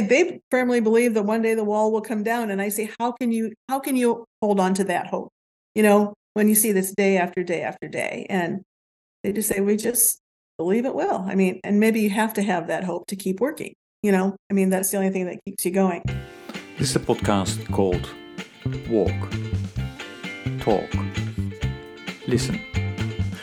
say they firmly believe that one day the wall will come down. And I say, how can you how can you hold on to that hope? You know, when you see this day after day after day. And they just say, we just believe it will. I mean, and maybe you have to have that hope to keep working. You know, I mean, that's the only thing that keeps you going. This is a podcast called Walk, Talk, Listen.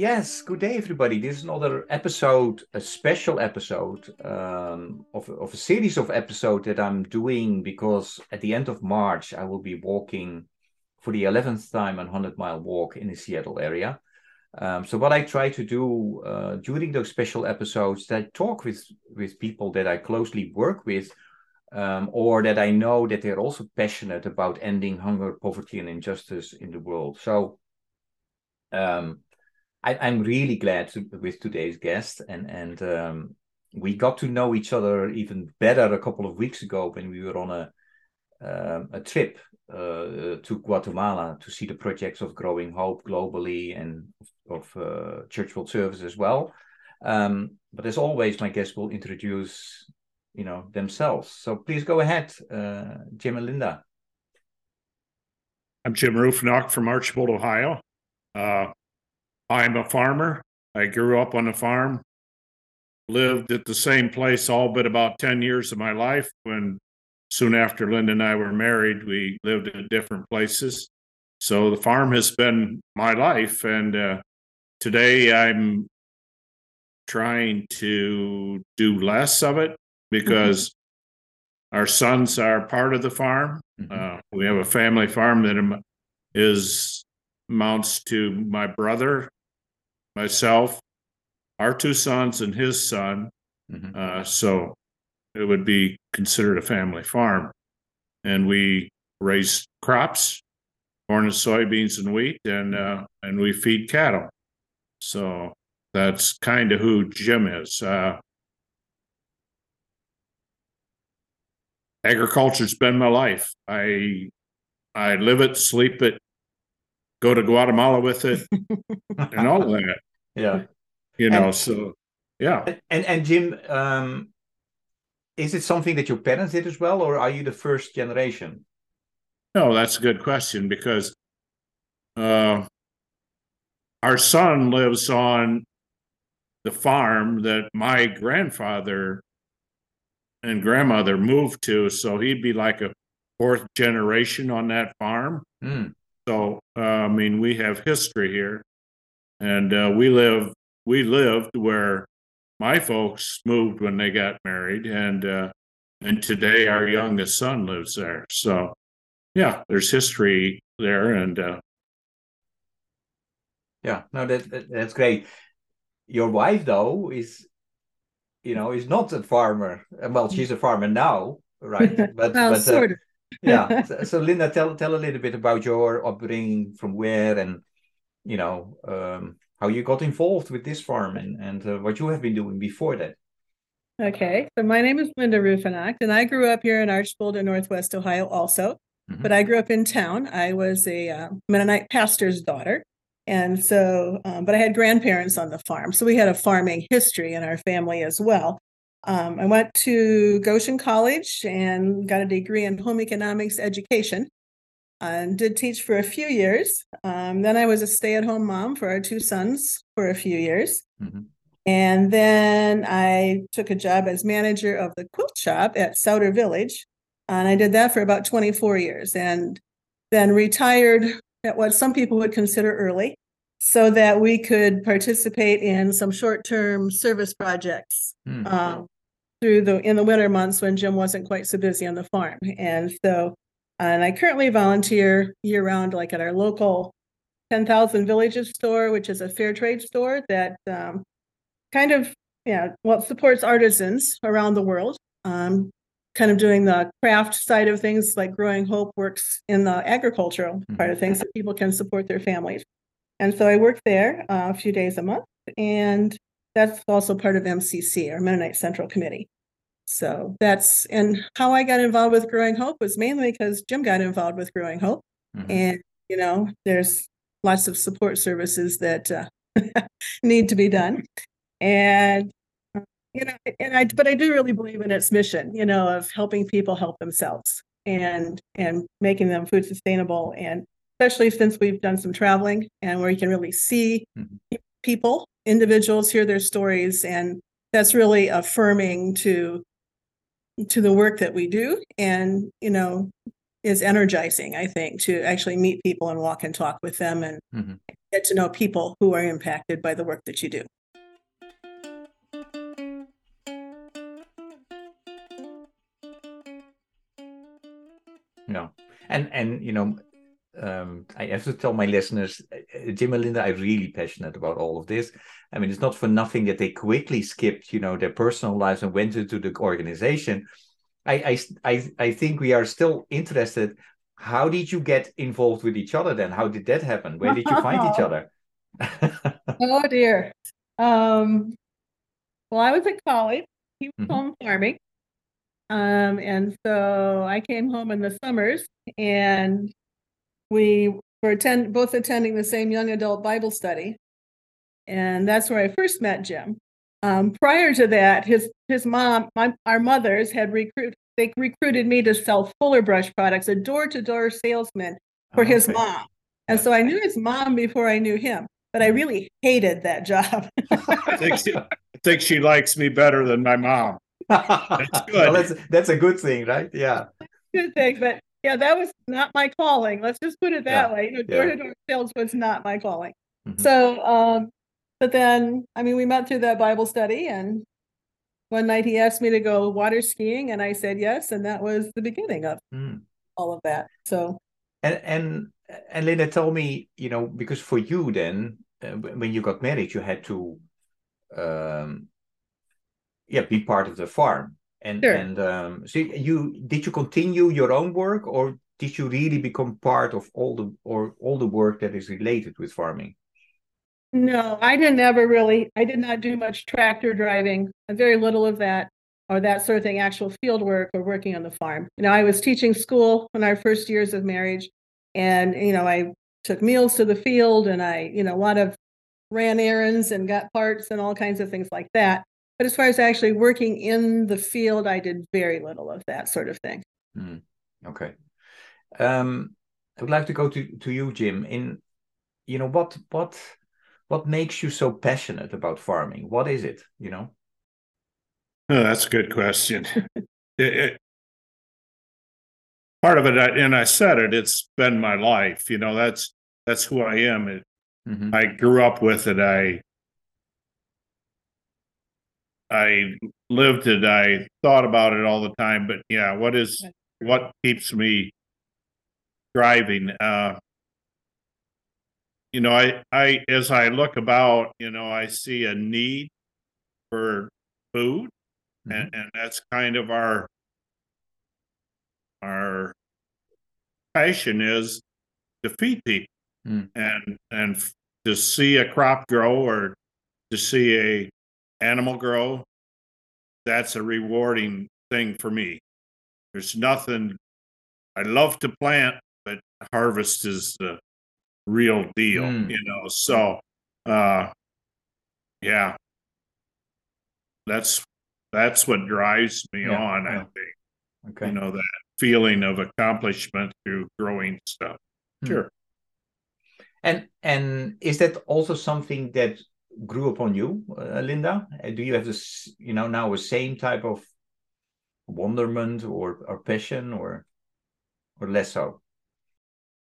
Yes, good day, everybody. This is another episode, a special episode um, of, of a series of episodes that I'm doing because at the end of March, I will be walking for the 11th time a 100 mile walk in the Seattle area. Um, so, what I try to do uh, during those special episodes, that I talk with, with people that I closely work with um, or that I know that they're also passionate about ending hunger, poverty, and injustice in the world. So, um, I, am really glad to, with today's guest, and and um, we got to know each other even better a couple of weeks ago when we were on a um, a trip uh, to Guatemala to see the projects of Growing Hope globally and of, of uh, Church World Service as well. Um, but as always, my guests will introduce you know themselves. So please go ahead, uh, Jim and Linda. I'm Jim Rufenacht from Archbold, Ohio. Uh, I'm a farmer. I grew up on a farm, lived at the same place all but about 10 years of my life. When soon after Linda and I were married, we lived in different places. So the farm has been my life. And uh, today I'm trying to do less of it because mm-hmm. our sons are part of the farm. Mm-hmm. Uh, we have a family farm that is amounts to my brother myself, our two sons, and his son. Mm-hmm. Uh, so it would be considered a family farm. And we raise crops, corn and soybeans and wheat, and uh, and we feed cattle. So that's kind of who Jim is. Uh, agriculture's been my life. I I live it, sleep it, go to Guatemala with it, and all that. Yeah, you know. And, so yeah. And and Jim, um, is it something that your parents did as well, or are you the first generation? No, that's a good question because uh, our son lives on the farm that my grandfather and grandmother moved to, so he'd be like a fourth generation on that farm. Mm. So, uh, I mean, we have history here, and uh, we live we lived where my folks moved when they got married, and uh, and today our youngest son lives there. So, yeah, there's history there, and uh, yeah, no, that, that that's great. Your wife, though, is you know is not a farmer. Well, she's a farmer now, right? But well, but uh, sort of yeah. So, so, Linda, tell tell a little bit about your upbringing, from where, and you know um, how you got involved with this farm, and and uh, what you have been doing before that. Okay, so my name is Linda Rufenacht, and I grew up here in Archbold in Northwest Ohio, also. Mm-hmm. But I grew up in town. I was a uh, Mennonite pastor's daughter, and so, um, but I had grandparents on the farm, so we had a farming history in our family as well. Um, I went to Goshen College and got a degree in home economics education and did teach for a few years. Um, then I was a stay at home mom for our two sons for a few years. Mm-hmm. And then I took a job as manager of the quilt shop at Sauder Village. And I did that for about 24 years and then retired at what some people would consider early so that we could participate in some short-term service projects mm-hmm. um, through the in the winter months when Jim wasn't quite so busy on the farm. And so, and I currently volunteer year-round, like at our local Ten Thousand Villages store, which is a fair trade store that um, kind of yeah, well, supports artisans around the world. Um, kind of doing the craft side of things, like Growing Hope works in the agricultural part of things, so people can support their families. And so I work there uh, a few days a month, and that's also part of MCC, our Mennonite Central Committee. So that's and how I got involved with Growing Hope was mainly because Jim got involved with Growing Hope, Mhm. and you know, there's lots of support services that uh, need to be done, and uh, you know, and I but I do really believe in its mission, you know, of helping people help themselves and and making them food sustainable, and especially since we've done some traveling and where you can really see Mhm. people, individuals, hear their stories, and that's really affirming to to the work that we do and you know is energizing i think to actually meet people and walk and talk with them and Mhm. get to know people who are impacted by the work that you do No, and and you know, um, I have to tell my listeners, uh, Jim and Linda are really passionate about all of this. I mean, it's not for nothing that they quickly skipped, you know, their personal lives and went into the organization. I I I, I think we are still interested. How did you get involved with each other then? How did that happen? Where did you find each other? oh dear um well i was at college he was Mhm. home farming um and so i came home in the summers and we were attend both attending the same young adult bible study and that's where i first met jim um prior to that his his mom my, our mothers had recruited they recruited me to sell fuller brush products a door-to-door salesman for his Okay. mom and so i knew his mom before i knew him but i really hated that job I think she, I think she likes me better than my mom. That's good. Well, that's that's a good thing, right? Yeah. good thing but yeah that was not my calling let's just put it that Yeah, way you know door-to-door sales was not my calling Mhm. so um but then i mean we met through that bible study and one night he asked me to go water skiing and i said yes and that was the beginning of Mm. all of that so And and and Linda told me, you know, because for you then, uh, when you got married, you had to, um, yeah, be part of the farm. And Sure. and um, so you did you continue your own work, or did you really become part of all the or all the work that is related with farming? No, I didn't ever really, I did not do much tractor driving, very little of that, or that sort of thing, actual field work or working on the farm. You know, I was teaching school in our first years of marriage, and, you know, I took meals to the field and I, you know, a lot of ran errands and got parts and all kinds of things like that. But as far as actually working in the field, I did very little of that sort of thing. Hmm. Okay. Um, I would like to go to to you, Jim. In you know what what what makes you so passionate about farming? What is it? You know. Oh, that's a good question. It- it- part of it, and I said it, it's been my life, you know, that's, that's who I am. It, Mhm. I grew up with it. I I lived it. I thought about it all the time, but yeah, what is, what keeps me driving? Uh, you know, I, I, as I look about, you know, I see a need for food and, and that's kind of our our passion is to feed people Mm. and and to see a crop grow or to see a animal grow that's a rewarding thing for me there's nothing i love to plant but harvest is the real deal Mm. you know so uh yeah that's that's what drives me Yeah, on i think Okay. you know that feeling of accomplishment through growing stuff Hmm. sure And and is that also something that grew upon you, uh, Linda? Uh, Do you have this, you know, now a same type of wonderment or or passion or or less so?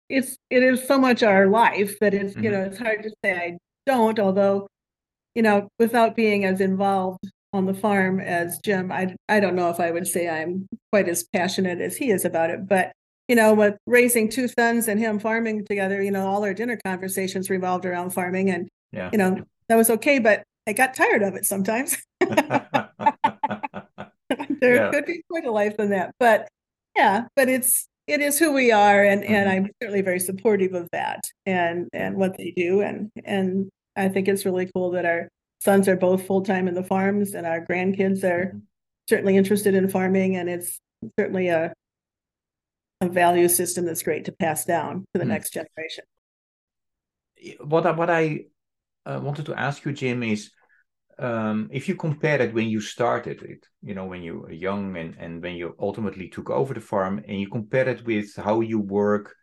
it's it is so much our life that it's Mhm. you know it's hard to say I don't although you know without being as involved on the farm as Jim I I don't know if I would say I'm quite as passionate as he is about it but you know, with raising two sons and him farming together, you know, all our dinner conversations revolved around farming and, Yeah. you know, that was okay, but I got tired of it sometimes. There Yeah. could be quite a life in that, but yeah, but it's, it is who we are and, and Mhm. I'm certainly very supportive of that and, and what they do and, and I think it's really cool that our sons are both full-time in the farms and our grandkids are Mhm. certainly interested in farming and it's certainly a a value system that's great to pass down to the Mm. next generation. what I, what I uh, wanted to ask you, Jim, is um, if you compare it when you started it, you know, when you were young and, and when you ultimately took over the farm, and you compare it with how you work,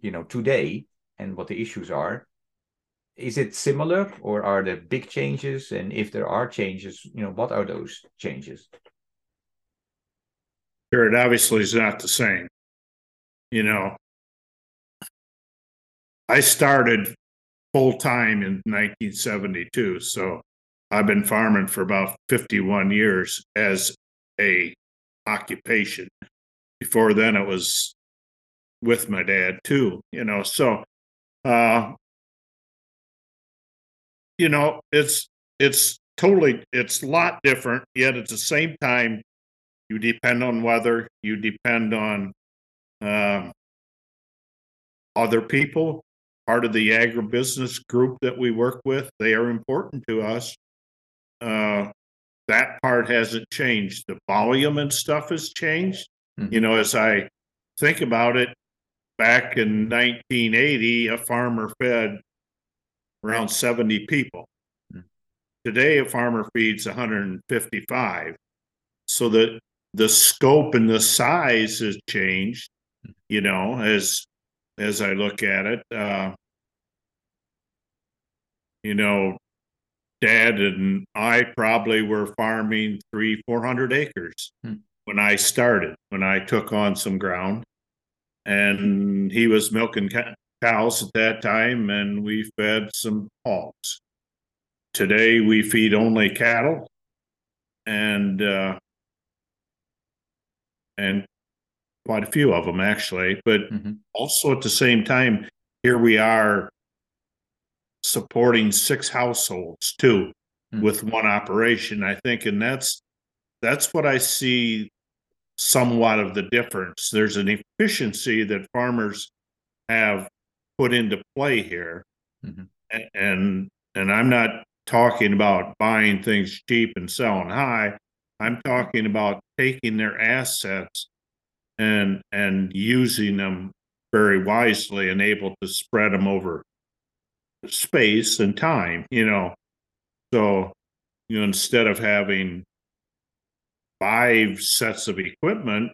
you know, today and what the issues are, is it similar or are there big changes? And if there are changes, you know, what are those changes? Sure, it obviously is not the same. You know, I started full time in 1972, so I've been farming for about 51 years as a occupation. Before then, it was with my dad too. You know, so uh, you know, it's it's totally it's a lot different. Yet at the same time, you depend on weather. You depend on um, other people, part of the agribusiness group that we work with. They are important to us. Uh, that part hasn't changed. The volume and stuff has changed. Mhm. You know, as I think about it, back in 1980, a farmer fed around 70 people. Mm. Today, a farmer feeds 155. So that the scope and the size has changed, you know, as as I look at it. Uh, you know, dad and I probably were farming three, four hundred acres Hmm. when I started, when I took on some ground. And he was milking cows at that time, and we fed some hogs. Today, we feed only cattle and uh, and quite a few of them actually. But Mhm. also at the same time, here we are supporting six households too Mm. with one operation. I think, and that's that's what I see somewhat of the difference. There's an efficiency that farmers have put into play here, Mhm. And and I'm not talking about buying things cheap and selling high. I'm talking about taking their assets and and using them very wisely and able to spread them over space and time, you know. So, you know, instead of having five sets of equipment,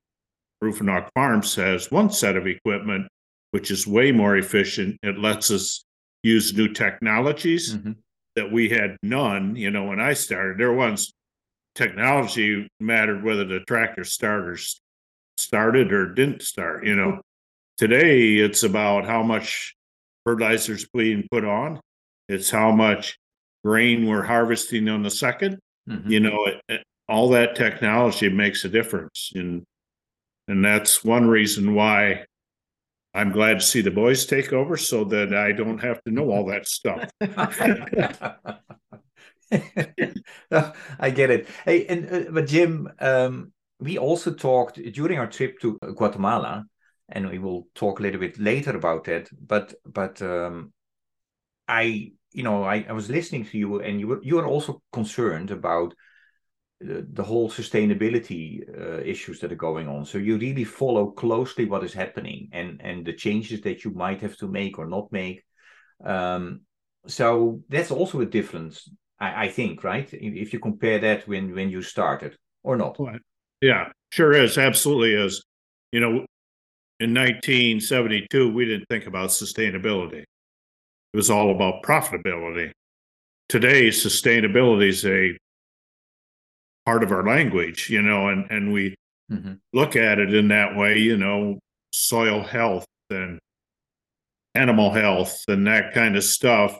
Rufenacht Farms has one set of equipment, which is way more efficient. It lets us use new technologies Mhm. that we had none, you know, when I started. There was technology mattered whether the tractor starters started or didn't start, you know. Today, it's about how much fertilizer's being put on. It's how much grain we're harvesting on the second. Mhm. You know, it, it- all that technology makes a difference, and and that's one reason why I'm glad to see the boys take over, so that I don't have to know all that stuff. I get it. Hey, and uh, but Jim, um, we also talked during our trip to Guatemala, and we will talk a little bit later about that. But but um, I, you know, I, I was listening to you, and you were you were also concerned about the, the whole sustainability uh, issues that are going on. So you really follow closely what is happening and and the changes that you might have to make or not make. Um, so that's also a difference, I, I think, right? If, if you compare that when when you started or not. Yeah, sure is, absolutely is. You know, in 1972, we didn't think about sustainability. It was all about profitability. Today, sustainability is a part of our language, you know, and, and we Mhm. look at it in that way, you know, soil health and animal health and that kind of stuff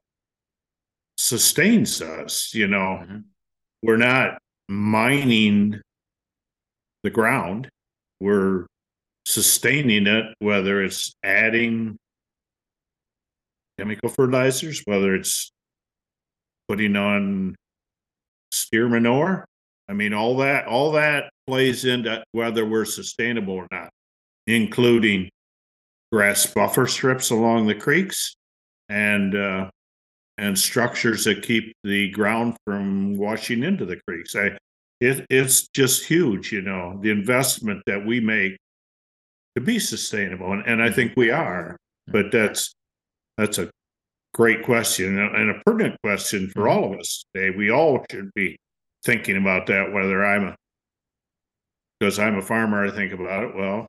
sustains us, you know. Mhm. We're not mining the ground. We're sustaining it, whether it's adding chemical fertilizers, whether it's putting on steer manure. I mean, all that, all that plays into whether we're sustainable or not, including grass buffer strips along the creeks and uh, and structures that keep the ground from washing into the creeks. I, it, it's just huge, you know, the investment that we make to be sustainable, and, and I think we are. But that's that's a great question and a pertinent question for mm-hmm. all of us today. We all should be thinking about that. Whether I'm a because I'm a farmer, I think about it. Well,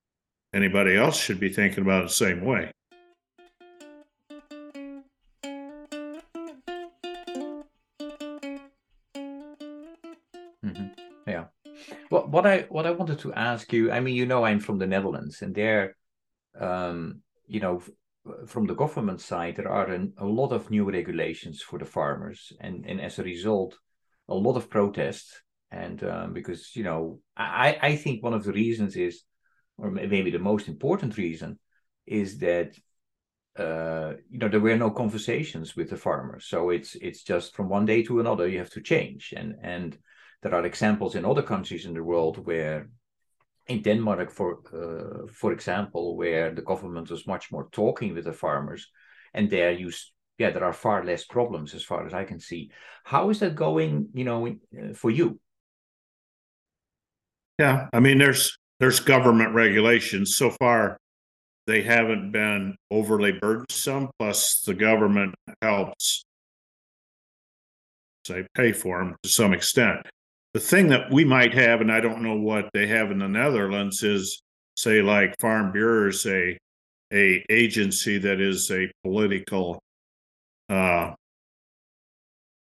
anybody else should be thinking about it the same way. What I what I wanted to ask you, I mean, you know, I'm from the Netherlands, and there, um, you know, from the government side, there are an, a lot of new regulations for the farmers, and and as a result, a lot of protests. And um, because you know, I I think one of the reasons is, or maybe the most important reason, is that uh, you know there were no conversations with the farmers, so it's it's just from one day to another you have to change, and and there are examples in other countries in the world where in Denmark, for uh, for example, where the government was much more talking with the farmers, and there you yeah there are far less problems as far as I can see. How is that going? You know, uh, for you? Yeah, I mean, there's there's government regulations. So far, they haven't been overly burdensome. Plus, the government helps say pay for them to some extent the thing that we might have, and I don't know what they have in the Netherlands, is say like Farm Bureau is a a agency that is a political uh,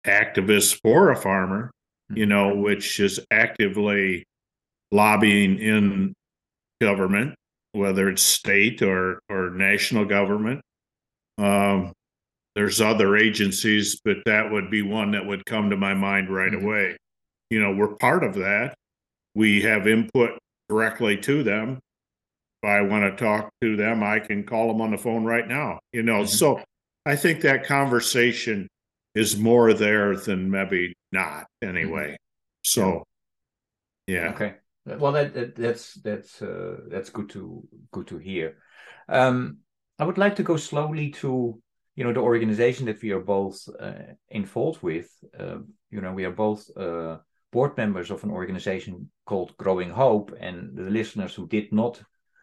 activist for a farmer, you know, mm-hmm. which is actively lobbying in government, whether it's state or or national government. Um, there's other agencies, but that would be one that would come to my mind right mm-hmm. away you know, we're part of that. We have input directly to them. If I want to talk to them, I can call them on the phone right now. You know, mm-hmm. so I think that conversation is more there than maybe not anyway. Mm-hmm. So, yeah. Okay. Well, that, that that's that's uh, that's good to good to hear. Um, I would like to go slowly to you know the organization that we are both uh, involved with. Uh, you know, we are both uh, board members of an organization called Growing Hope, and the listeners who did not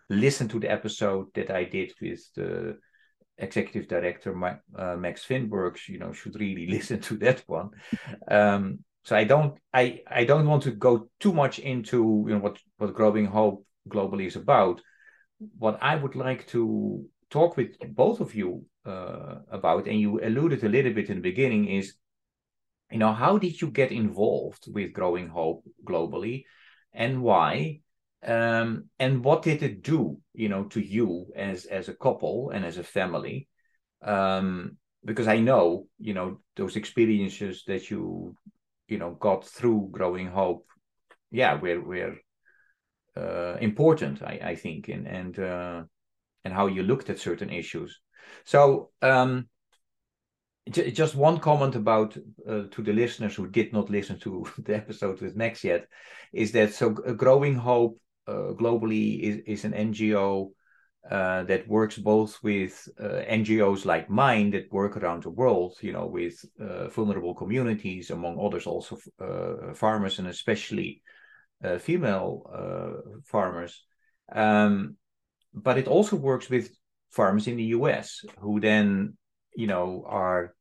listen to the episode that I did with the executive director uh, Max Finbergs, you know, should really listen to that one. Um, so I don't, I, I don't want to go too much into you know what what Growing Hope globally is about. What I would like to talk with both of you uh, about, and you alluded a little bit in the beginning, is you know how did you get involved with growing hope globally and why? Um, and what did it do you know to you as as a couple and as a family? Um, because i know you know those experiences that you you know got through growing hope yeah were were uh, important i i think and and uh, and how you looked at certain issues. So um just one comment about uh, to the listeners who did not listen to the episode with Max yet is that so Growing Hope uh, globally is, is an NGO uh, that works both with uh, NGOs like mine that work around the world, you know, with uh, vulnerable communities, among others, also uh, farmers and especially female farmers. Um, but it also works with farmers in the US who then you know are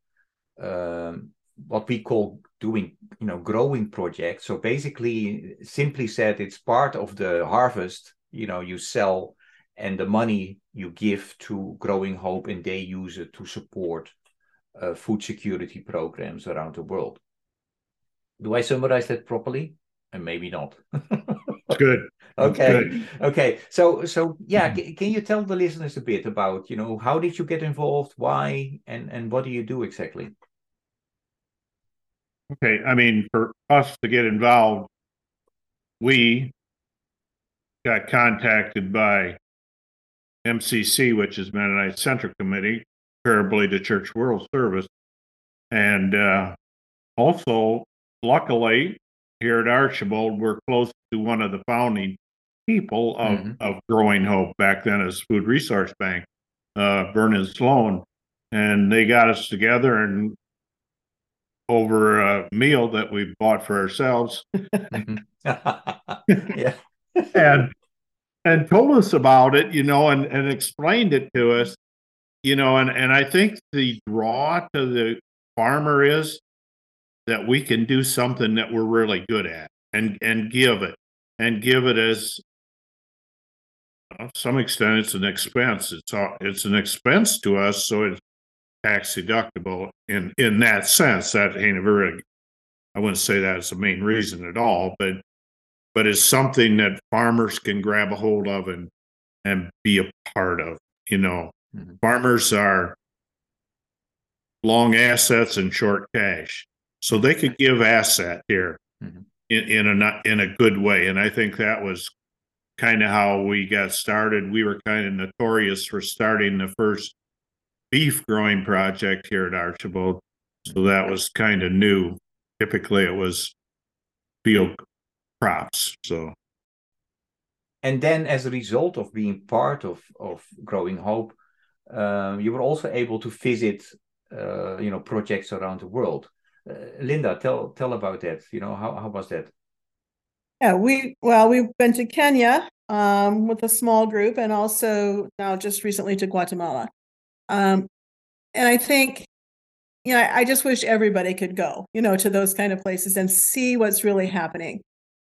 um, what we call doing you know growing projects. So basically simply said it's part of the harvest you know you sell and the money you give to growing hope and they use it to support uh, food security programs around the world. Do i summarize that properly? And maybe not good. Okay. good. okay. So so yeah mm-hmm. can you tell the listeners a bit about you know how did you get involved? Why? And and what do you do exactly? Okay. I mean for us to get involved we got contacted by MCC, which is Mennonite Central Committee, comparably to Church World Service. And uh, also, luckily, here at Archbold, we're close to one of the founding people of, Mhm. of Growing Hope back then as Food Resource Bank, uh, Vernon Sloan. And they got us together and over a meal that we bought for ourselves Mhm. yeah. and and told us about it, you know, and and explained it to us, you know, and and I think the draw to the farmer is that we can do something that we're really good at and and give it and give it as uh, to some extent it's an expense. It's it's an expense to us so it's tax deductible in in that sense. That ain't a very i wouldn't say that's the main reason at all but but it's something that farmers can grab a hold of and and be a part of you know. Mhm. farmers are long assets and short cash so they could give asset here. Mhm. In, in a not in a good way. And i think that was kind of how we got started. We were kind of notorious for starting the first beef growing project here at Archbold. So that was kind of new. Typically it was field crops so. And then, as a result of being part of of Growing Hope, um, you were also able to visit, uh, you know, projects around the world. Uh, Linda, tell tell about that. You know, how how was that? Yeah, we, well, we've been to Kenya um, with a small group and also now just recently to Guatemala. Um, and I think, you know, I, I just wish everybody could go, you know, to those kind of places and see what's really happening.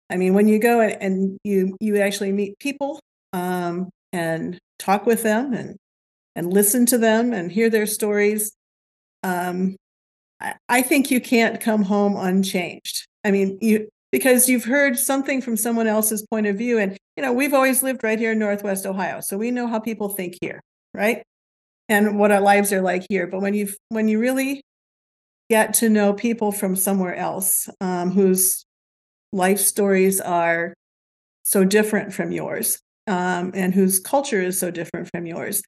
I mean, when you go and, and you you actually meet people um, and talk with them and and listen to them and hear their stories, um, I, think you can't come home unchanged. I mean, you because you've heard something from someone else's point of view, and you know we've always lived right here in Northwest Ohio, so we know how people think here, right? And what our lives are like here. But when you when you really get to know people from somewhere else um, whose life stories are so different from yours um, and whose culture is so different from yours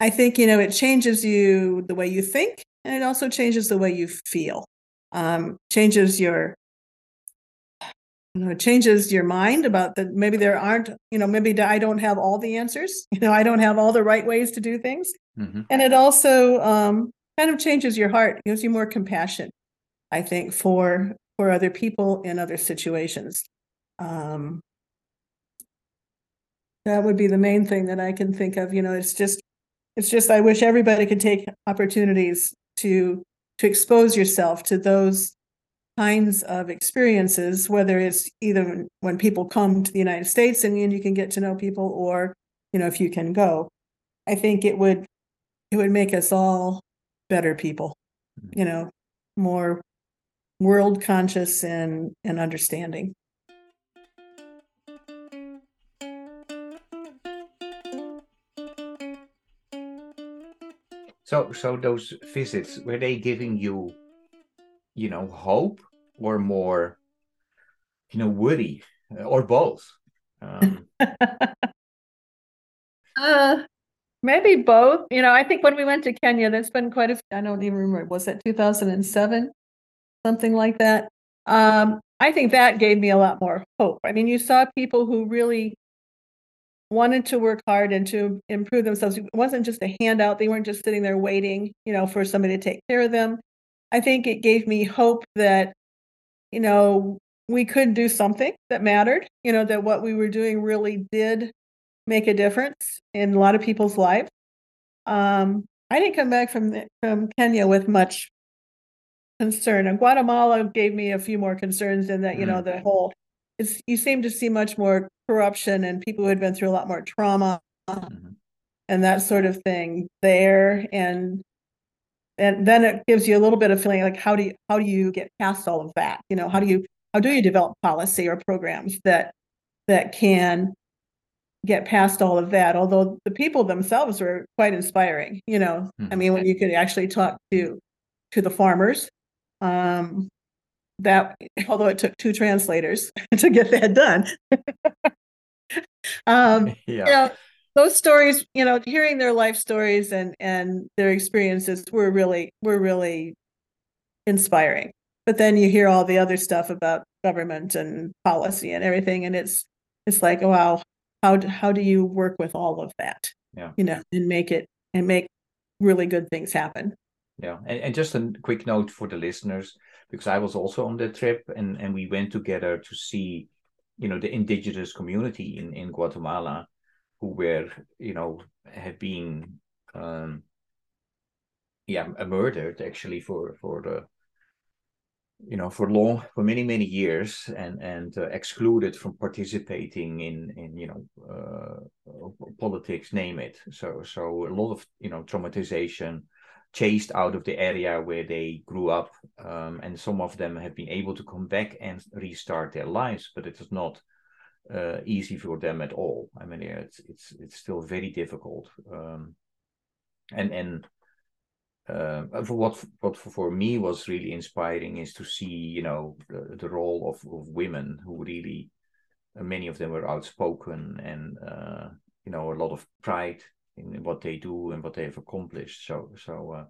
i think you know it changes you the way you think and it also changes the way you feel um, changes your you know changes your mind about that maybe there aren't you know maybe i don't have all the answers you know i don't have all the right ways to do things Mhm. and it also um, kind of changes your heart gives you more compassion i think for for other people in other situations um, that would be the main thing that i can think of you know it's just it's just i wish everybody could take opportunities to to expose yourself to those kinds of experiences whether it's either when people come to the united states and you can get to know people or you know if you can go. I think it would it would make us all better people mm. you know more world conscious and and understanding So so those visits were they giving you, you know, hope or more, you know, worry uh, or both? Um, Uh, maybe both. You know, I think when we went to Kenya, there's been quite a, I don't even remember, was it 2007? Something like that. Um, I think that gave me a lot more hope. I mean, you saw people who really wanted to work hard and to improve themselves. It wasn't just a handout. They weren't just sitting there waiting, you know, for somebody to take care of them. I think it gave me hope that, you know, we could do something that mattered, you know, that what we were doing really did make a difference in a lot of people's lives. Um, I didn't come back from the- from Kenya with much concern. And Guatemala gave me a few more concerns in that, you know, the whole it's you seem to see much more corruption and people who had been through a lot more trauma Mhm. and that sort of thing there. And and then it gives you a little bit of feeling like how do you how do you get past all of that? You know, how do you how do you develop policy or programs that that can get past all of that although the people themselves were quite inspiring you know i Mhm. mean when you could actually talk to to the farmers um that although it took two translators to get that done um yeah. you know, those stories, you know, hearing their life stories and and their experiences were really were really inspiring. But then you hear all the other stuff about government and policy and everything, and it's it's like, wow, how how do you work with all of that? Yeah. You know, and make it and make really good things happen. Yeah, and, and just a quick note for the listeners, because I was also on the trip and, and we went together to see, you know, the indigenous community in, in Guatemala who were, you know, had been um yeah, murdered actually for for the you know for long for many many years and and uh, excluded from participating in in you know uh, politics name it. So so a lot of you know traumatization chased out of the area where they grew up um, and some of them have been able to come back and restart their lives but it is not uh, easy for them at all. I mean it's it's it's still very difficult um, and and uh, for what what for me was really inspiring is to see you know the, the role of, of women who really many of them were outspoken and uh, you know a lot of pride in what they do and what they have accomplished. So so uh,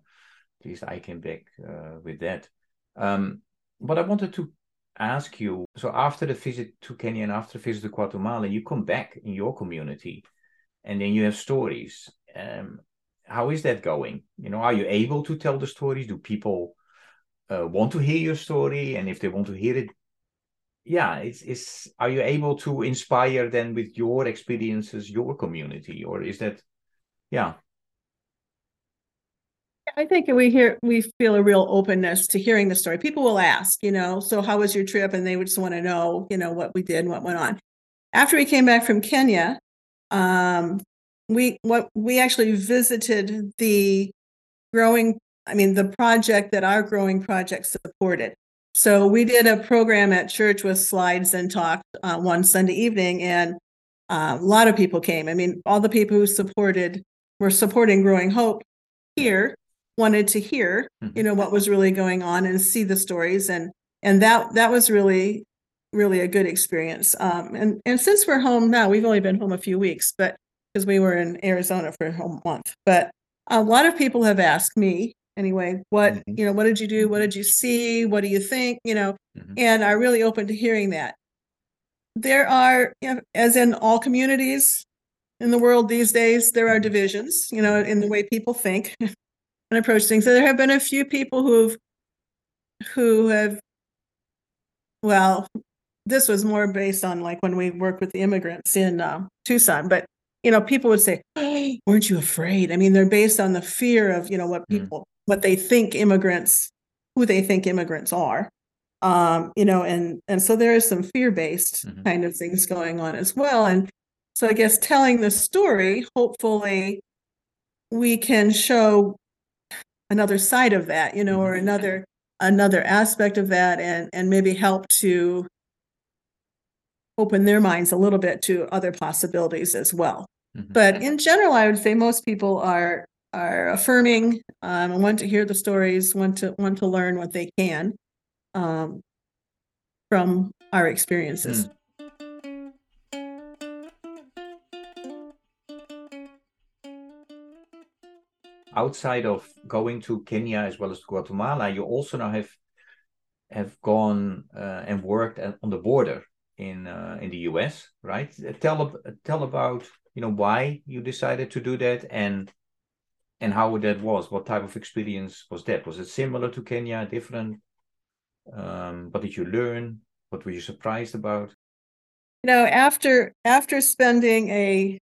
at least I came back uh, with that. Um, but I wanted to ask you so after the visit to Kenya and after the visit to Guatemala you come back in your community and then you have stories. Um, how is that going? You know are you able to tell the stories? Do people uh, want to hear your story? And if they want to hear it yeah it's, it's are you able to inspire then with your experiences your community? Or is that yeah I think we hear we feel a real openness to hearing the story. People will ask, you know, so how was your trip? And they would just want to know, you know, what we did and what went on. After we came back from Kenya, um, we what we actually visited the growing i mean the project that our growing project supported so we did a program at church with slides and talked uh, one sunday evening and uh, a lot of people came i mean all the people who supported were supporting growing hope here wanted to hear you know what was really going on and see the stories and and that that was really really a good experience um, and and since we're home now we've only been home a few weeks but because we were in Arizona for a whole month. But a lot of people have asked me anyway, what, Mhm. you know, what did you do? What did you see? What do you think? You know, Mhm. and are really open to hearing that. There are, you know, as in all communities in the world these days, there are divisions, you know, in the way people think and approach things. So there have been a few people who've who have well, this was more based on like when we worked with the immigrants in uh, Tucson, but you know, people would say, "Hey, weren't you afraid?" I mean, they're based on the fear of, you know, what Mm. people, what they think immigrants, who they think immigrants are. Um, you know, and and so there is some fear-based Mhm. kind of things going on as well. And so I guess telling the story, hopefully we can show another side of that, you know, or Mhm. another another aspect of that and and maybe help to open their minds a little bit to other possibilities as well. Mhm. But in general, I would say most people are are affirming um, and want to hear the stories, want to want to learn what they can um, from our experiences. Outside of going to Kenya as well as Guatemala, you also now have have gone uh, and worked at, on the border in uh, in the U.S. Right? Tell tell about you know why you decided to do that and and how that was. What type of experience was that? Was it similar to Kenya? Different? Um, what did you learn? What were you surprised about? You know, after after spending a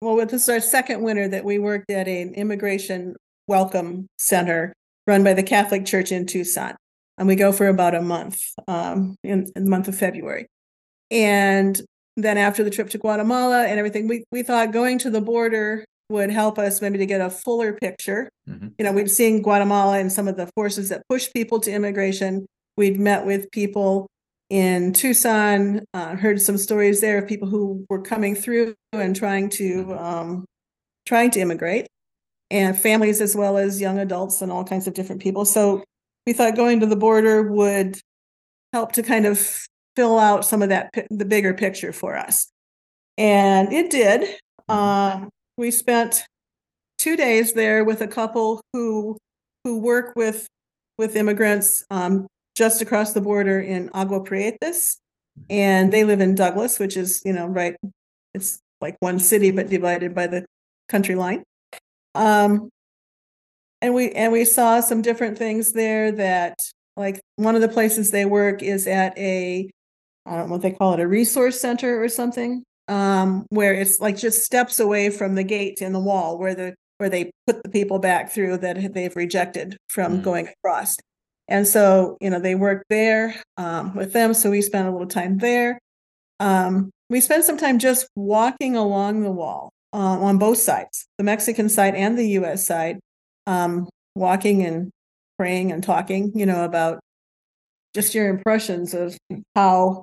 well, this is our second winter that we worked at an immigration welcome center run by the Catholic Church in Tucson. And we go for about a month, um, in, in the month of February. And then after the trip to Guatemala and everything, we, we thought going to the border would help us maybe to get a fuller picture. Mhm. You know, we'd seen Guatemala and some of the forces that push people to immigration. We'd met with people in Tucson, uh, heard some stories there of people who were coming through and trying to Mhm. um, trying to immigrate, and families as well as young adults and all kinds of different people. So we thought going to the border would help to kind of fill out some of that the bigger picture for us. And it did. Um, we spent two days there with a couple who who work with with immigrants um, just across the border in Agua Prietas, and they live in Douglas, which is you know right. It's like one city but divided by the country line. Um, and we and we saw some different things there that like one of the places they work is at a I don't know what they call it, a resource center or something. Um, where it's like just steps away from the gate in the wall where the where they put the people back through that they've rejected from Mm. going across. And so, you know, they work there um, with them. So we spent a little time there. Um, we spent some time just walking along the wall uh, on both sides, the Mexican side and the US side, um, walking and praying and talking, you know, about just your impressions of how,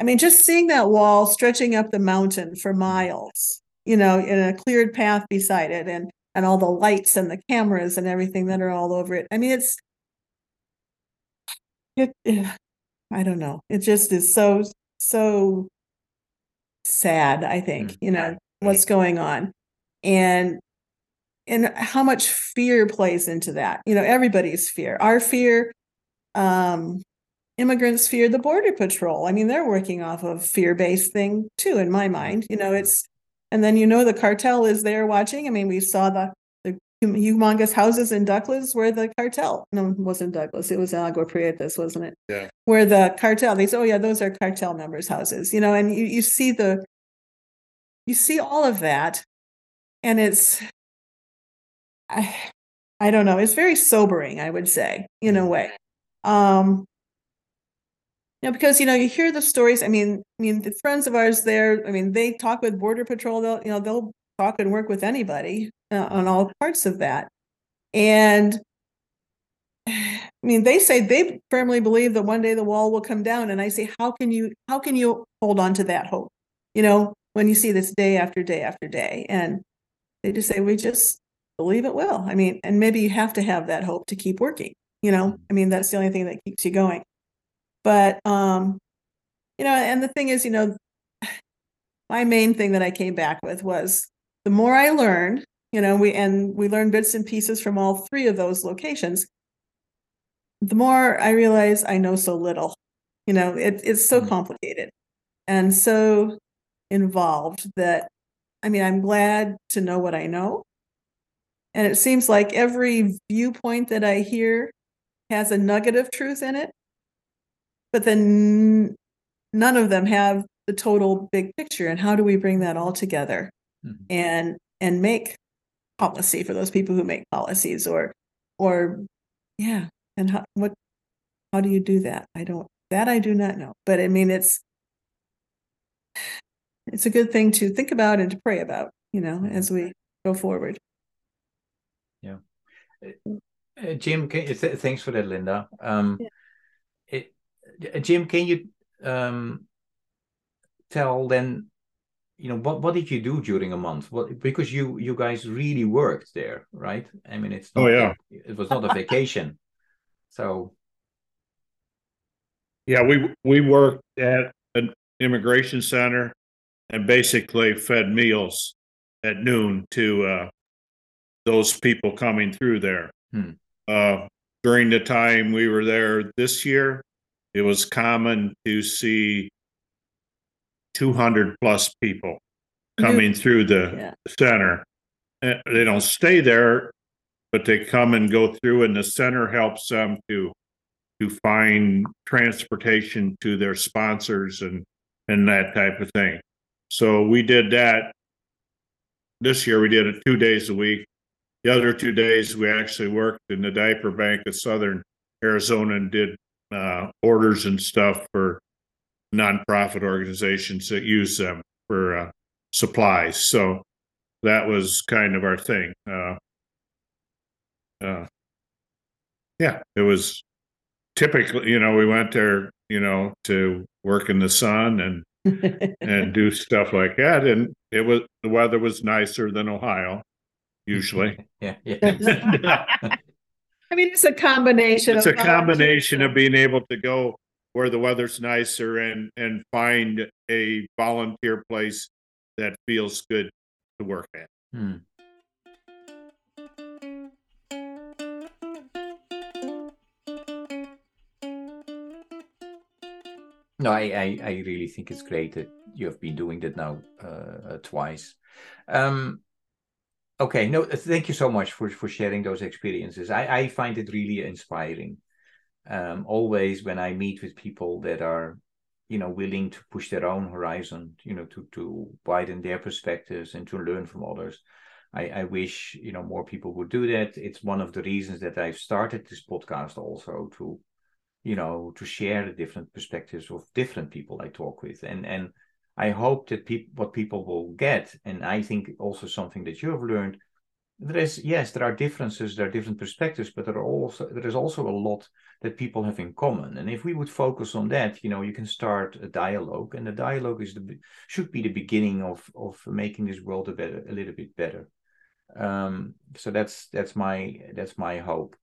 I mean, just seeing that wall stretching up the mountain for miles, you know, in a cleared path beside it and, and all the lights and the cameras and everything that are all over it. I mean, it's, it, eh, I don't know. It just is so, so sad, I think, Mm. you know, what's going on. And and how much fear plays into that. You know, everybody's fear. Our fear, um, immigrants fear the border patrol. I mean, they're working off of fear-based thing too, in my mind. You know, it's and then you know the cartel is there watching. I mean, we saw the humongous houses in Douglas where the cartel no it wasn't Douglas, it was Agua Prietas, wasn't it? Yeah. Where the cartel, they say, oh yeah, those are cartel members' houses, you know, and you, you see the you see all of that, and it's I I don't know, it's very sobering, I would say, in a way. Um you know, because you know, you hear the stories. I mean, I mean, the friends of ours there. I mean, they talk with Border Patrol. They'll, you know, they'll talk and work with anybody uh, on all parts of that. And I mean, they say they firmly believe that one day the wall will come down. And I say, how can you, how can you hold on to that hope? You know, when you see this day after day after day, and they just say, we just believe it will. I mean, and maybe you have to have that hope to keep working. You know, I mean, that's the only thing that keeps you going. But um, you know, and the thing is, you know, my main thing that I came back with was the more I learned, you know, we and we learned bits and pieces from all three of those locations. The more I realize I know so little. You know, it, it's so Mm. complicated and so involved that I mean, I'm glad to know what I know. And it seems like every viewpoint that I hear has a nugget of truth in it. But then none of them have the total big picture. And how do we bring that all together Mhm. and and make policy for those people who make policies or or yeah. And how what how do you do that? I don't that I do not know. But I mean it's it's a good thing to think about and to pray about, you know, as we go forward. Uh, Jim, can, th- thanks for that, Linda. Um, Yeah. it, uh, Jim, can you um, tell then, you know, what, what did you do during a month? What because you you guys really worked there, right? I mean, it's Oh, yeah. it was not a vacation, so Yeah, we we worked at an immigration center and basically fed meals at noon to uh, those people coming through there. Hmm. Uh, during the time we were there this year, it was common to see 200 plus people coming through the Yeah. center. Uh, they don't stay there, but they come and go through, and the center helps them to to find transportation to their sponsors and and that type of thing. So we did that. This year we did it two days a week. The other two days we actually worked in the diaper bank of Southern Arizona and did uh, orders and stuff for nonprofit organizations that use them for uh, supplies. So that was kind of our thing. Uh, uh, yeah, it was typically, you know, we went there, you know, to work in the sun and and do stuff like that. And it was the weather was nicer than Ohio, usually. yeah, yeah. I mean, it's a combination. it's a combination of being able to go where the weather's nicer and and find a volunteer place that feels good to work at. Hmm. No, I, I, I really think it's great that you have been doing that now uh, uh, twice. Um, okay, no, thank you so much for, for sharing those experiences. I, I find it really inspiring. Um, always when I meet with people that are, you know, willing to push their own horizon, you know, to to widen their perspectives and to learn from others. I, I wish you know more people would do that. It's one of the reasons that I've started this podcast also to you know to share the different perspectives of different people i talk with and and i hope that people what people will get and i think also something that you have learned there is yes there are differences there are different perspectives but there are also there is also a lot that people have in common and if we would focus on that you know you can start a dialogue and the dialogue is the should be the beginning of of making this world a better a little bit better um so that's that's my that's my hope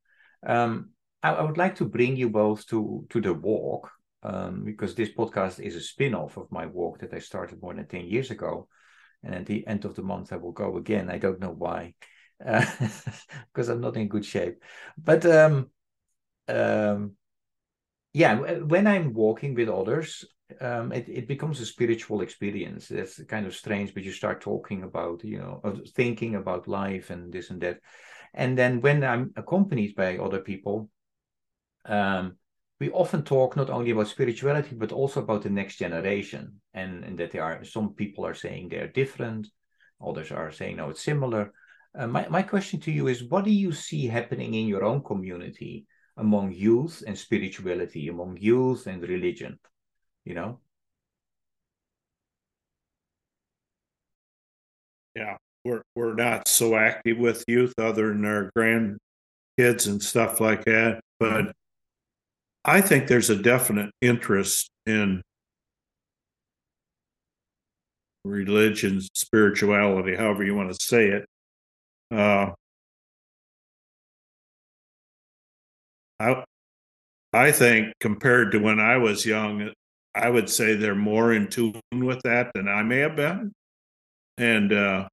um I, I would like to bring you both to to the walk um, because this podcast is a spin-off of my walk that I started more than 10 years ago. And at the end of the month, I will go again. I don't know why, because uh, I'm not in good shape. But um, um, yeah, when I'm walking with others, um, it, it becomes a spiritual experience. That's kind of strange, but you start talking about, you know, thinking about life and this and that. And then when I'm accompanied by other people, um, we often talk not only about spirituality but also about the next generation and, and that there are some people are saying they're different others are saying no it's similar uh, my, my question to you is what do you see happening in your own community among youth and spirituality among youth and religion you know yeah we're, we're not so active with youth other than our grandkids and stuff like that but I think there's a definite interest in religion, spirituality, however you want to say it. Uh, I, I think compared to when I was young, I would say they're more in tune with that than I may have been, and uh,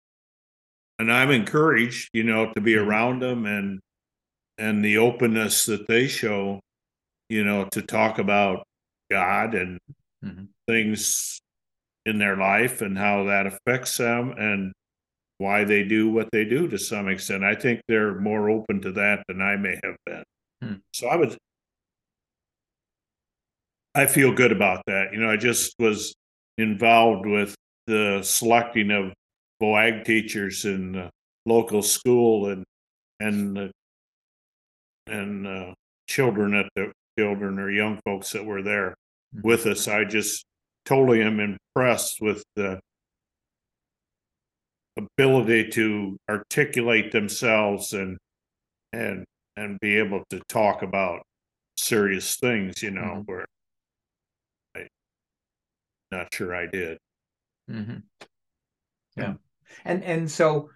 and I'm encouraged, you know, to be mm-hmm. around them and and the openness that they show you know, to talk about God and mm-hmm. things in their life and how that affects them and why they do what they do to some extent. I think they're more open to that than I may have been. Hmm. So I would I feel good about that. You know, I just was involved with the selecting of VOAG teachers in the local school and and and uh, children at the children or young folks that were there mm-hmm. with us. I just totally am impressed with the ability to articulate themselves and and and be able to talk about serious things, you know, mm-hmm. where I not sure I did. Mm-hmm. Yeah. And and so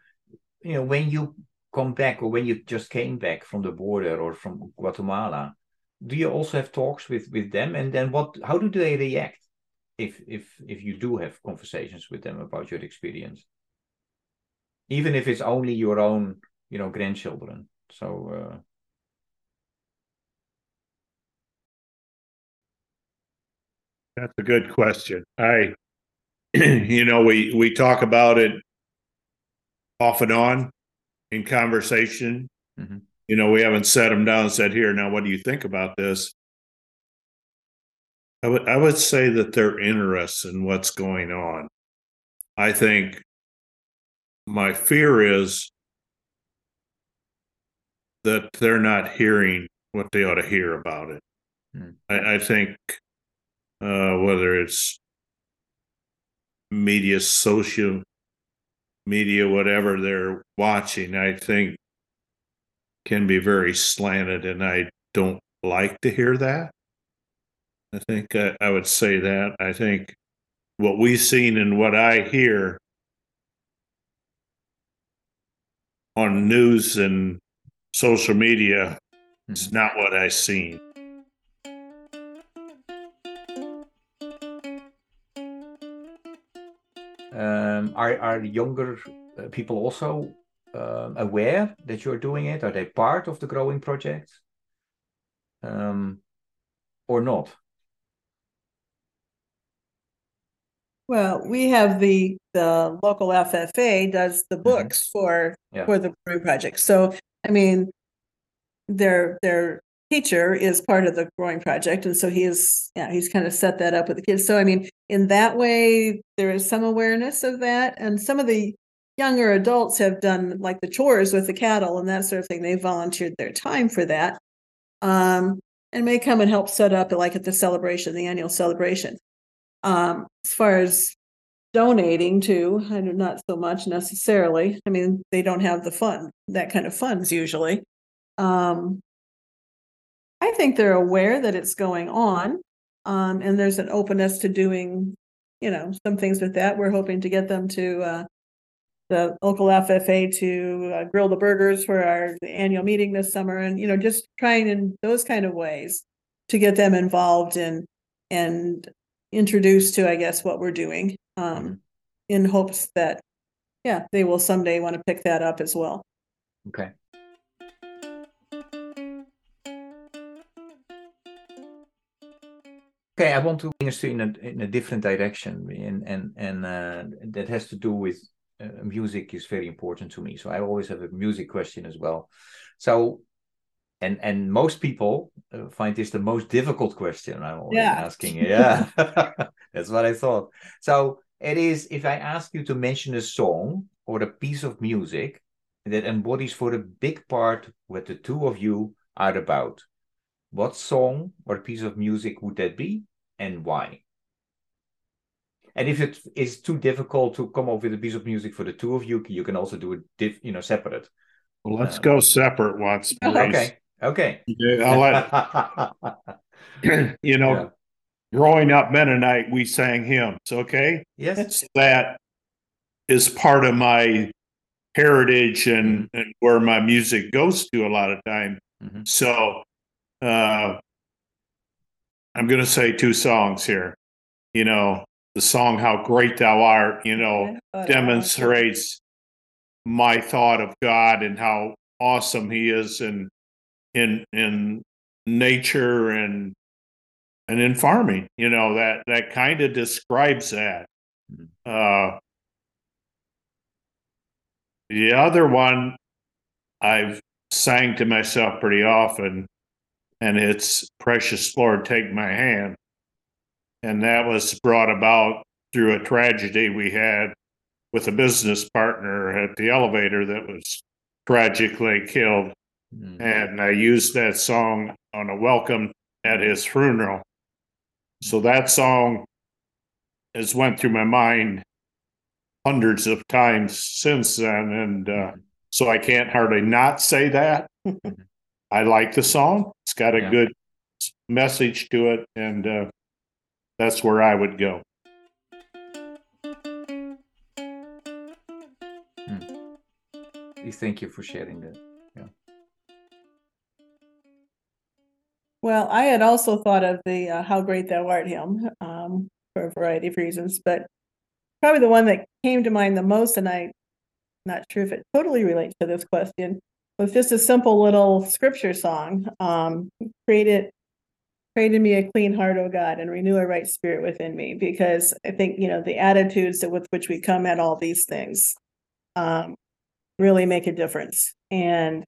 you know when you come back or when you just came back from the border or from Guatemala, do you also have talks with with them and then what how do they react if if if you do have conversations with them about your experience even if it's only your own you know grandchildren so uh... that's a good question i you know we we talk about it off and on in conversation mm-hmm you know, we haven't set them down and said, here, now what do you think about this? I would I would say that they're interested in what's going on. I think my fear is that they're not hearing what they ought to hear about it. Hmm. I, I, think uh, whether it's media, social media, whatever they're watching, I think can be very slanted, and I don't like to hear that. I think I, I would say that. I think what we've seen and what I hear on news and social media mm-hmm. is not what I've seen. Um, are are younger uh, people also uh, aware that you're doing it? Are they part of the growing project, um, or not? Well, we have the, the local FFA does the Mhm. books for, Yeah. for the Brew Project. So, I mean, their, their teacher is part of the growing project. And so he is, yeah, he's kind of set that up with the kids. So, I mean, in that way, there is some awareness of that. And some of the younger adults have done like the chores with the cattle and that sort of thing. They volunteered their time for that. Um, and may come and help set up like at the celebration, the annual celebration. Um, as far as donating to, I do not so much necessarily. I mean, they don't have the fund, that kind of funds usually. Um, I think they're aware that it's going on. Um, and there's an openness to doing, you know, some things with that. We're hoping to get them to, uh, the local FFA to uh, grill the burgers for our annual meeting this summer and, you know, just trying in those kind of ways to get them involved in and introduced to, I guess, what we're doing, um, in hopes that, yeah, they will someday want to pick that up as well. Okay. Okay, I want to bring us in a in a different direction, and and and uh, that has to do with uh, music is very important to me. So I always have a music question as well. So, and and most people uh, find this the most difficult question I'm always Yeah. asking. Yeah, that's what I thought. So it is if I ask you to mention a song or a piece of music that embodies for a big part what the two of you are about. What song or piece of music would that be and why? And if it is too difficult to come up with a piece of music for the two of you, you can also do it, diff, you know, separate. Well, let's Uh, go separate once. Maurice. Okay, okay. I'll let, you know, Yeah. growing up Mennonite, we sang hymns, okay? yes. That is part of my heritage and, and where my music goes to a lot of time. Mhm. So, uh, I'm going to say two songs here. You know, the song How Great Thou Art, you know, demonstrates my thought of God and how awesome he is in in in nature and and in farming you know that that kind of describes that. Mhm. uh the other one i've sang to myself pretty often and it's precious lord take my hand. And that was brought about through a tragedy we had with a business partner at the elevator that was tragically killed Mm. and I used that song on a welcome at his funeral. So that song has went through my mind hundreds of times since then, and uh, Mhm. so I can't hardly not say that. Mhm. I like the song; it's got a Yeah. good message to it, and uh, that's where I would go. Thank you for sharing that. Well, I had also thought of the uh, How Great Thou Art hymn um, for a variety of reasons, but probably the one that came to mind the most, and I'm not sure if it totally relates to this question, was just a simple little scripture song. Um, create it, create in me a clean heart, O God, and renew a right spirit within me. Because I think you know the attitudes with which we come at all these things um, really make a difference, and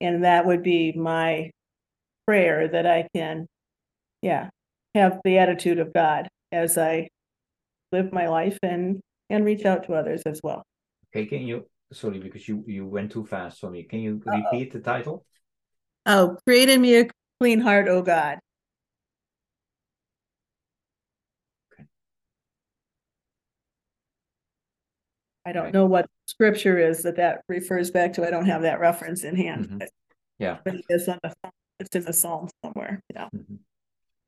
and that would be my prayer that I can, yeah, have the attitude of God as I live my life and and reach out to others as well. Okay, can you, sorry, because you, you went too fast for me. Can you Uh-oh. repeat the title? Oh, create in me a clean heart, O God. Okay. I don't Right. know what scripture is that that refers back to. I don't have that reference in hand. Mhm. but- Yeah. But it is on the, it's in the Psalm somewhere, yeah. Mhm.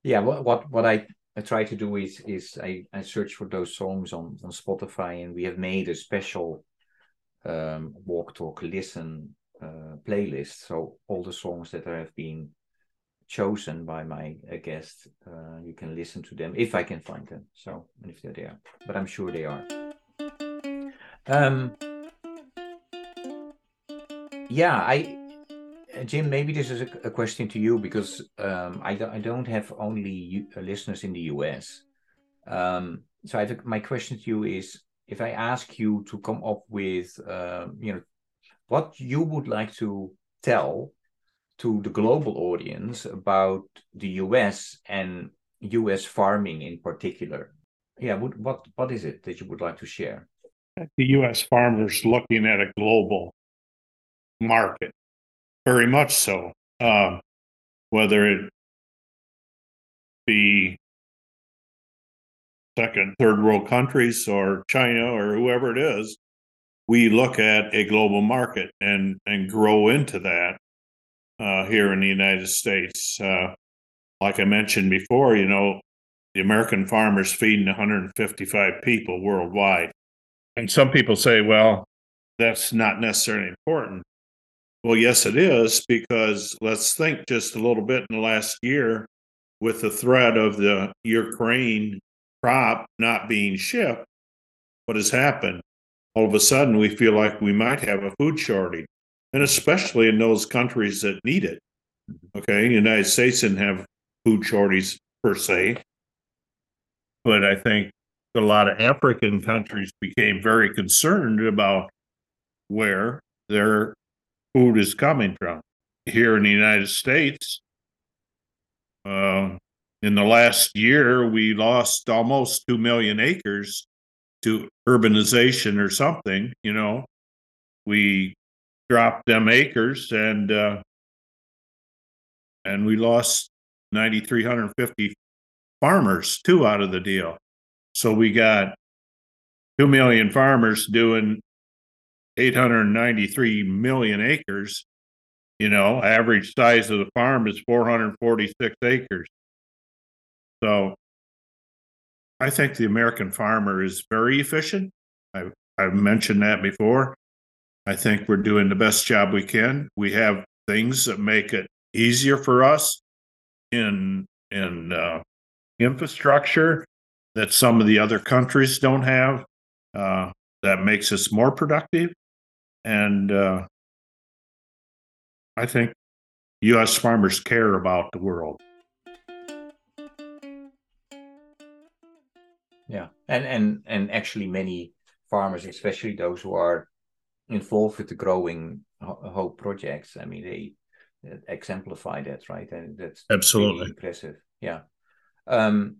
Yeah, what what what I I try to do is is I I search for those songs on on Spotify, and we have made a special um, walk talk listen uh, playlist. So all the songs that have been chosen by my uh, guest, uh, you can listen to them if I can find them. So and if they're there, but I'm sure they are. Um, yeah, I, Jim, maybe this is a, question to you because um, I, I don't have only uh, listeners in the US. Um, so I think my question to you is if I ask you to come up with, uh, you know, what you would like to tell to the global audience about the US and US farming in particular. Yeah, what what what is it that you would like to share? The US farmers looking at a global market, very much so. Um, whether it be second, third world countries or China or whoever it is, we look at a global market and and grow into that uh, here in the United States. Uh, like I mentioned before, you know, the American farmers feeding 155 people worldwide, and some people say, well, that's not necessarily important. Well, yes, it is because let's think just a little bit in the last year with the threat of the Ukraine crop not being shipped. What has happened? all of a sudden we feel like we might have a food shortage, and especially in those countries that need it. Mm-hmm. Okay, the United States didn't have food shortages per se, but I think a lot of African countries became very concerned about where their food is coming from. Here in the United States, uh, in the last year, we lost almost 2 million acres to urbanization or something, you know, we dropped them acres and uh, and we lost 9,350 farmers too out of the deal. So we got two million farmers doing 893 million acres. You know, average size of the farm is 446 acres. So I think the American farmer is very efficient. I've, I've mentioned that before. I think we're doing the best job we can. We have things that make it easier for us in in uh, infrastructure that some of the other countries don't have. Uh, that makes us more productive, and uh, I think U.S. farmers care about the world. Yeah, and and and actually many farmers, especially those who are involved with the growing hope projects, I mean they exemplify that, right? And that's absolutely really impressive. Yeah. Um,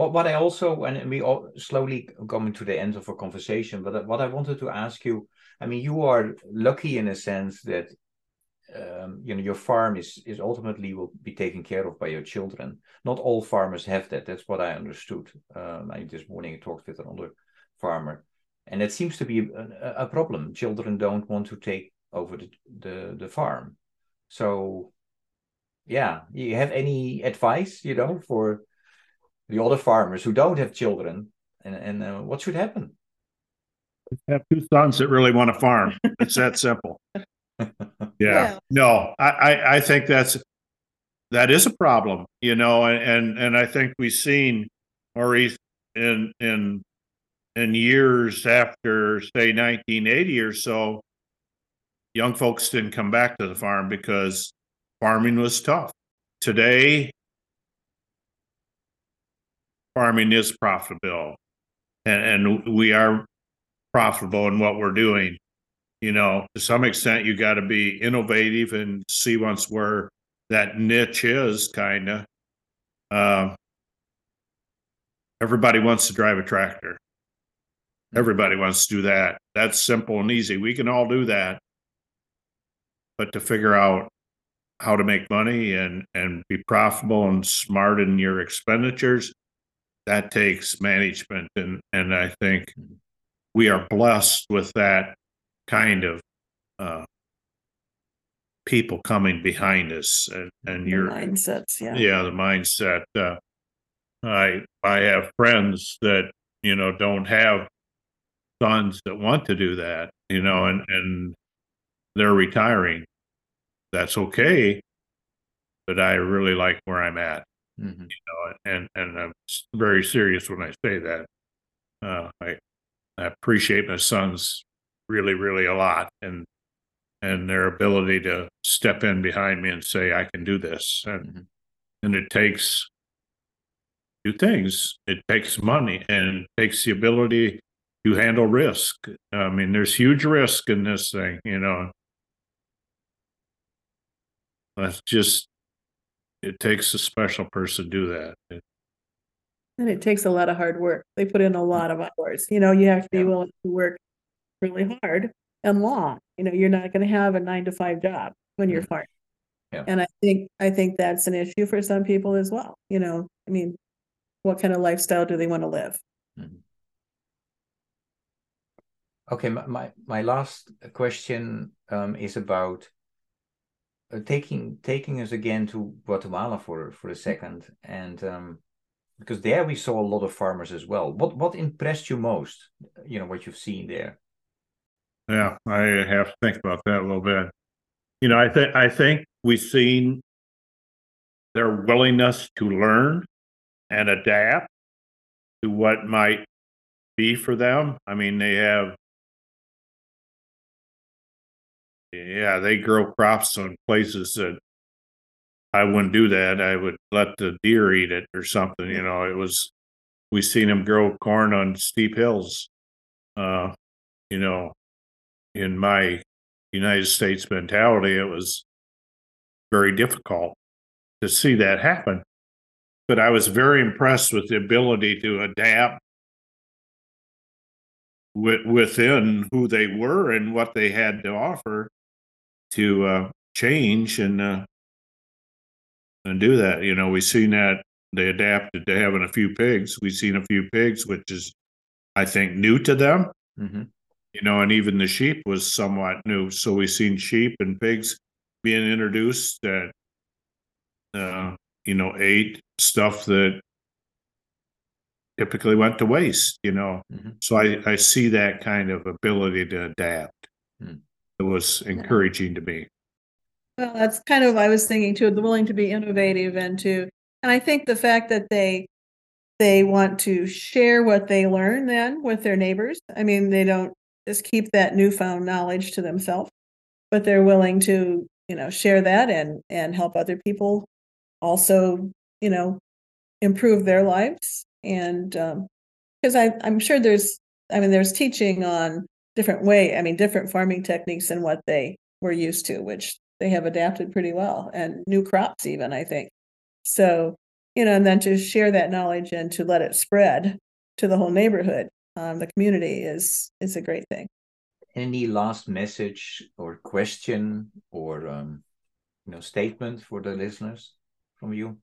what what I also and we all slowly coming to the end of our conversation, but what I wanted to ask you, I mean, you are lucky in a sense that um, you know your farm is is ultimately will be taken care of by your children. Not all farmers have that. That's what I understood. Um, I this morning I talked with another farmer, and it seems to be a, a problem. Children don't want to take over the, the the farm. So, yeah, you have any advice, you know, for the other farmers who don't have children, and and uh, what should happen? Have two sons that really want to farm. It's that simple. yeah. No, I, I, I think that's that is a problem, you know, and and I think we've seen Maurice in in in years after say 1980 or so, young folks didn't come back to the farm because farming was tough. Today, farming is profitable, and and we are profitable in what we're doing you know, to some extent, you got to be innovative and see once where that niche is, kind of. Uh, everybody wants to drive a tractor. Everybody wants to do that. That's simple and easy. We can all do that. But to figure out how to make money and and be profitable and smart in your expenditures, that takes management. And and I think we are blessed with that kind of uh, people coming behind us and, and your mindsets. Yeah. Yeah. The mindset. Uh, I, I have friends that, you know, don't have sons that want to do that, you know, and, and they're retiring. That's okay. But I really like where I'm at. Mm-hmm. You know, and and I'm very serious when I say that. Uh, I I appreciate my sons really, really a lot and and their ability to step in behind me and say, I can do this. And mm-hmm. and it takes two things. It takes money and it takes the ability to handle risk. I mean, there's huge risk in this thing, you know. That's just it takes a special person to do that. It, and it takes a lot of hard work. They put in a lot of hours. You know, you have to be yeah. willing to work really hard and long. You know, you're not going to have a nine to five job when you're mm-hmm. farming. Yeah. And I think I think that's an issue for some people as well. You know, I mean, what kind of lifestyle do they want to live? Mm-hmm. Okay, my, my, my last question um, is about taking taking us again to Guatemala for for a second, and um, because there we saw a lot of farmers as well. What what impressed you most? You know what you've seen there. Yeah, I have to think about that a little bit. You know, I think I think we've seen their willingness to learn and adapt to what might be for them. I mean, they have yeah, they grow crops on places that I wouldn't do that. I would let the deer eat it or something. You know, it was we seen them grow corn on steep hills. Uh, you know, in my United States mentality, it was very difficult to see that happen. But I was very impressed with the ability to adapt within who they were and what they had to offer to uh, change and uh, and do that. You know, we've seen that they adapted to having a few pigs. We've seen a few pigs, which is, I think, new to them. Mm-hmm. You know, and even the sheep was somewhat new. So we've seen sheep and pigs being introduced that, uh, you know, ate stuff that typically went to waste. You know, mm-hmm. so I I see that kind of ability to adapt. Mm-hmm it was encouraging to me. Well, that's kind of I was thinking too, the willing to be innovative and to and I think the fact that they they want to share what they learn then with their neighbors. I mean, they don't just keep that newfound knowledge to themselves, but they're willing to, you know, share that and and help other people also, you know, improve their lives. And because um, I I'm sure there's I mean there's teaching on different way, I mean, different farming techniques than what they were used to, which they have adapted pretty well, and new crops, even, I think. So, you know, and then to share that knowledge and to let it spread to the whole neighborhood, um, the community is is a great thing. Any last message or question or um, you know statement for the listeners from you?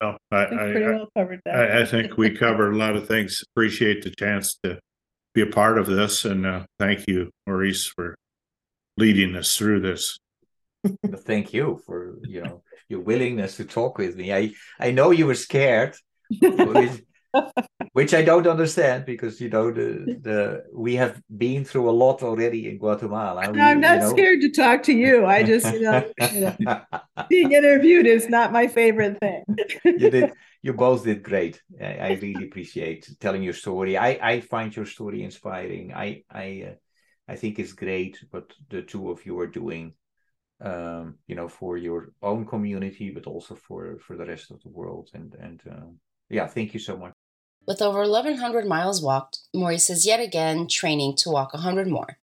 Well, I, I, I, well I, I think we covered a lot of things. Appreciate the chance to be a part of this. And uh, thank you, Maurice, for leading us through this. thank you for you know your willingness to talk with me. I I know you were scared, which, which I don't understand because you know the the we have been through a lot already in Guatemala. We, I'm not you know... scared to talk to you. I just you know, you know being interviewed is not my favorite thing. you did you both did great. I, I, really appreciate telling your story. I, I find your story inspiring. I I uh, I think it's great what the two of you are doing. Um, you know, for your own community, but also for for the rest of the world. And and uh, yeah, thank you so much. With over 1,100 miles walked, Maurice is yet again training to walk 100 more.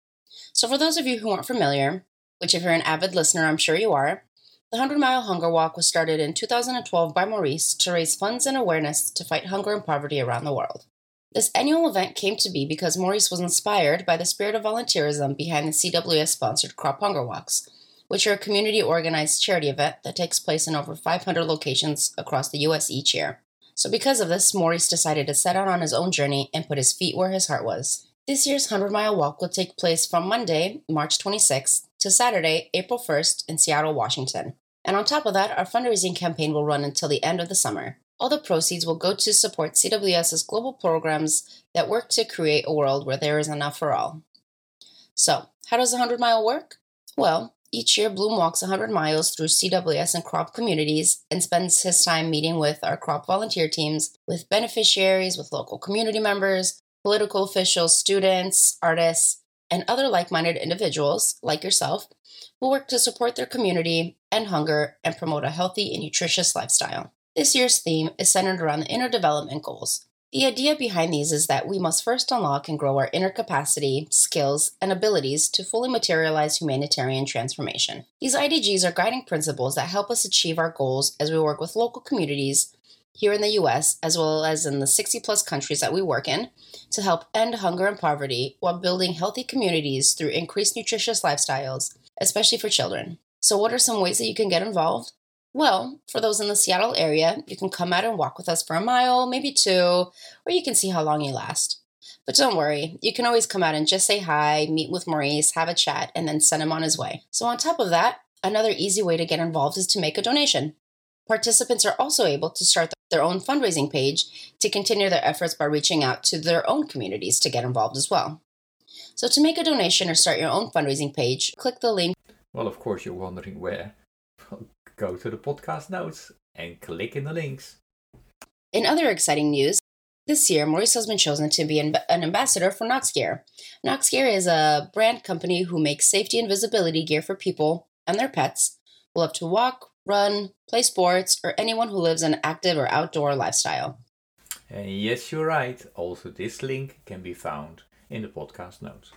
So, for those of you who aren't familiar, which if you're an avid listener, I'm sure you are, the 100 Mile Hunger Walk was started in 2012 by Maurice to raise funds and awareness to fight hunger and poverty around the world. This annual event came to be because Maurice was inspired by the spirit of volunteerism behind the CWS sponsored Crop Hunger Walks, which are a community organized charity event that takes place in over 500 locations across the U.S. each year. So, because of this, Maurice decided to set out on his own journey and put his feet where his heart was. This year's 100 Mile Walk will take place from Monday, March 26th to Saturday, April 1st in Seattle, Washington. And on top of that, our fundraising campaign will run until the end of the summer. All the proceeds will go to support CWS's global programs that work to create a world where there is enough for all. So, how does the 100 mile work? Well, each year Bloem walks 100 miles through CWS and crop communities and spends his time meeting with our crop volunteer teams, with beneficiaries, with local community members, political officials, students, artists, and other like minded individuals like yourself who work to support their community, and hunger, and promote a healthy and nutritious lifestyle. This year's theme is centered around the inner development goals. The idea behind these is that we must first unlock and grow our inner capacity, skills, and abilities to fully materialize humanitarian transformation. These IDGs are guiding principles that help us achieve our goals as we work with local communities here in the US, as well as in the 60 plus countries that we work in, to help end hunger and poverty while building healthy communities through increased nutritious lifestyles, especially for children. So, what are some ways that you can get involved? Well, for those in the Seattle area, you can come out and walk with us for a mile, maybe two, or you can see how long you last. But don't worry, you can always come out and just say hi, meet with Maurice, have a chat, and then send him on his way. So, on top of that, another easy way to get involved is to make a donation. Participants are also able to start their own fundraising page to continue their efforts by reaching out to their own communities to get involved as well. So, to make a donation or start your own fundraising page, click the link. Well, of course, you're wondering where go to the podcast notes and click in the links. In other exciting news, this year Maurice has been chosen to be an, ambassador for Noxgear. Knox Gear is a brand company who makes safety and visibility gear for people and their pets who love to walk, run, play sports, or anyone who lives an active or outdoor lifestyle. And yes, you're right. Also, this link can be found in the podcast notes.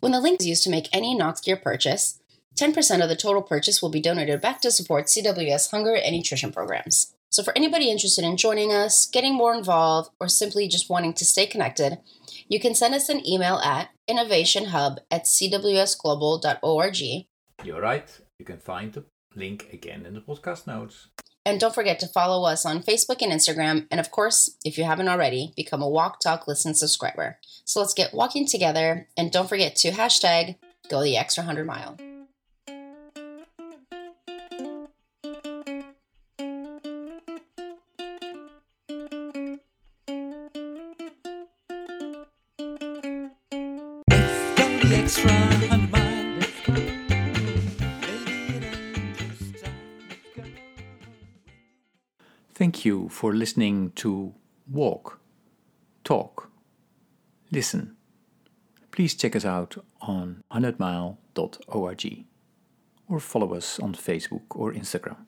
When the link is used to make any Noxgear purchase, 10% of the total purchase will be donated back to support CWS hunger and nutrition programs. So, for anybody interested in joining us, getting more involved, or simply just wanting to stay connected, you can send us an email at innovationhub at cwsglobal.org. You're right. You can find the link again in the podcast notes. And don't forget to follow us on Facebook and Instagram. And of course, if you haven't already, become a Walk, Talk, Listen subscriber. So let's get walking together. And don't forget to hashtag go the extra 100 mile. You for listening to Walk, Talk, Listen. Please check us out on 100mile.org or follow us on Facebook or Instagram.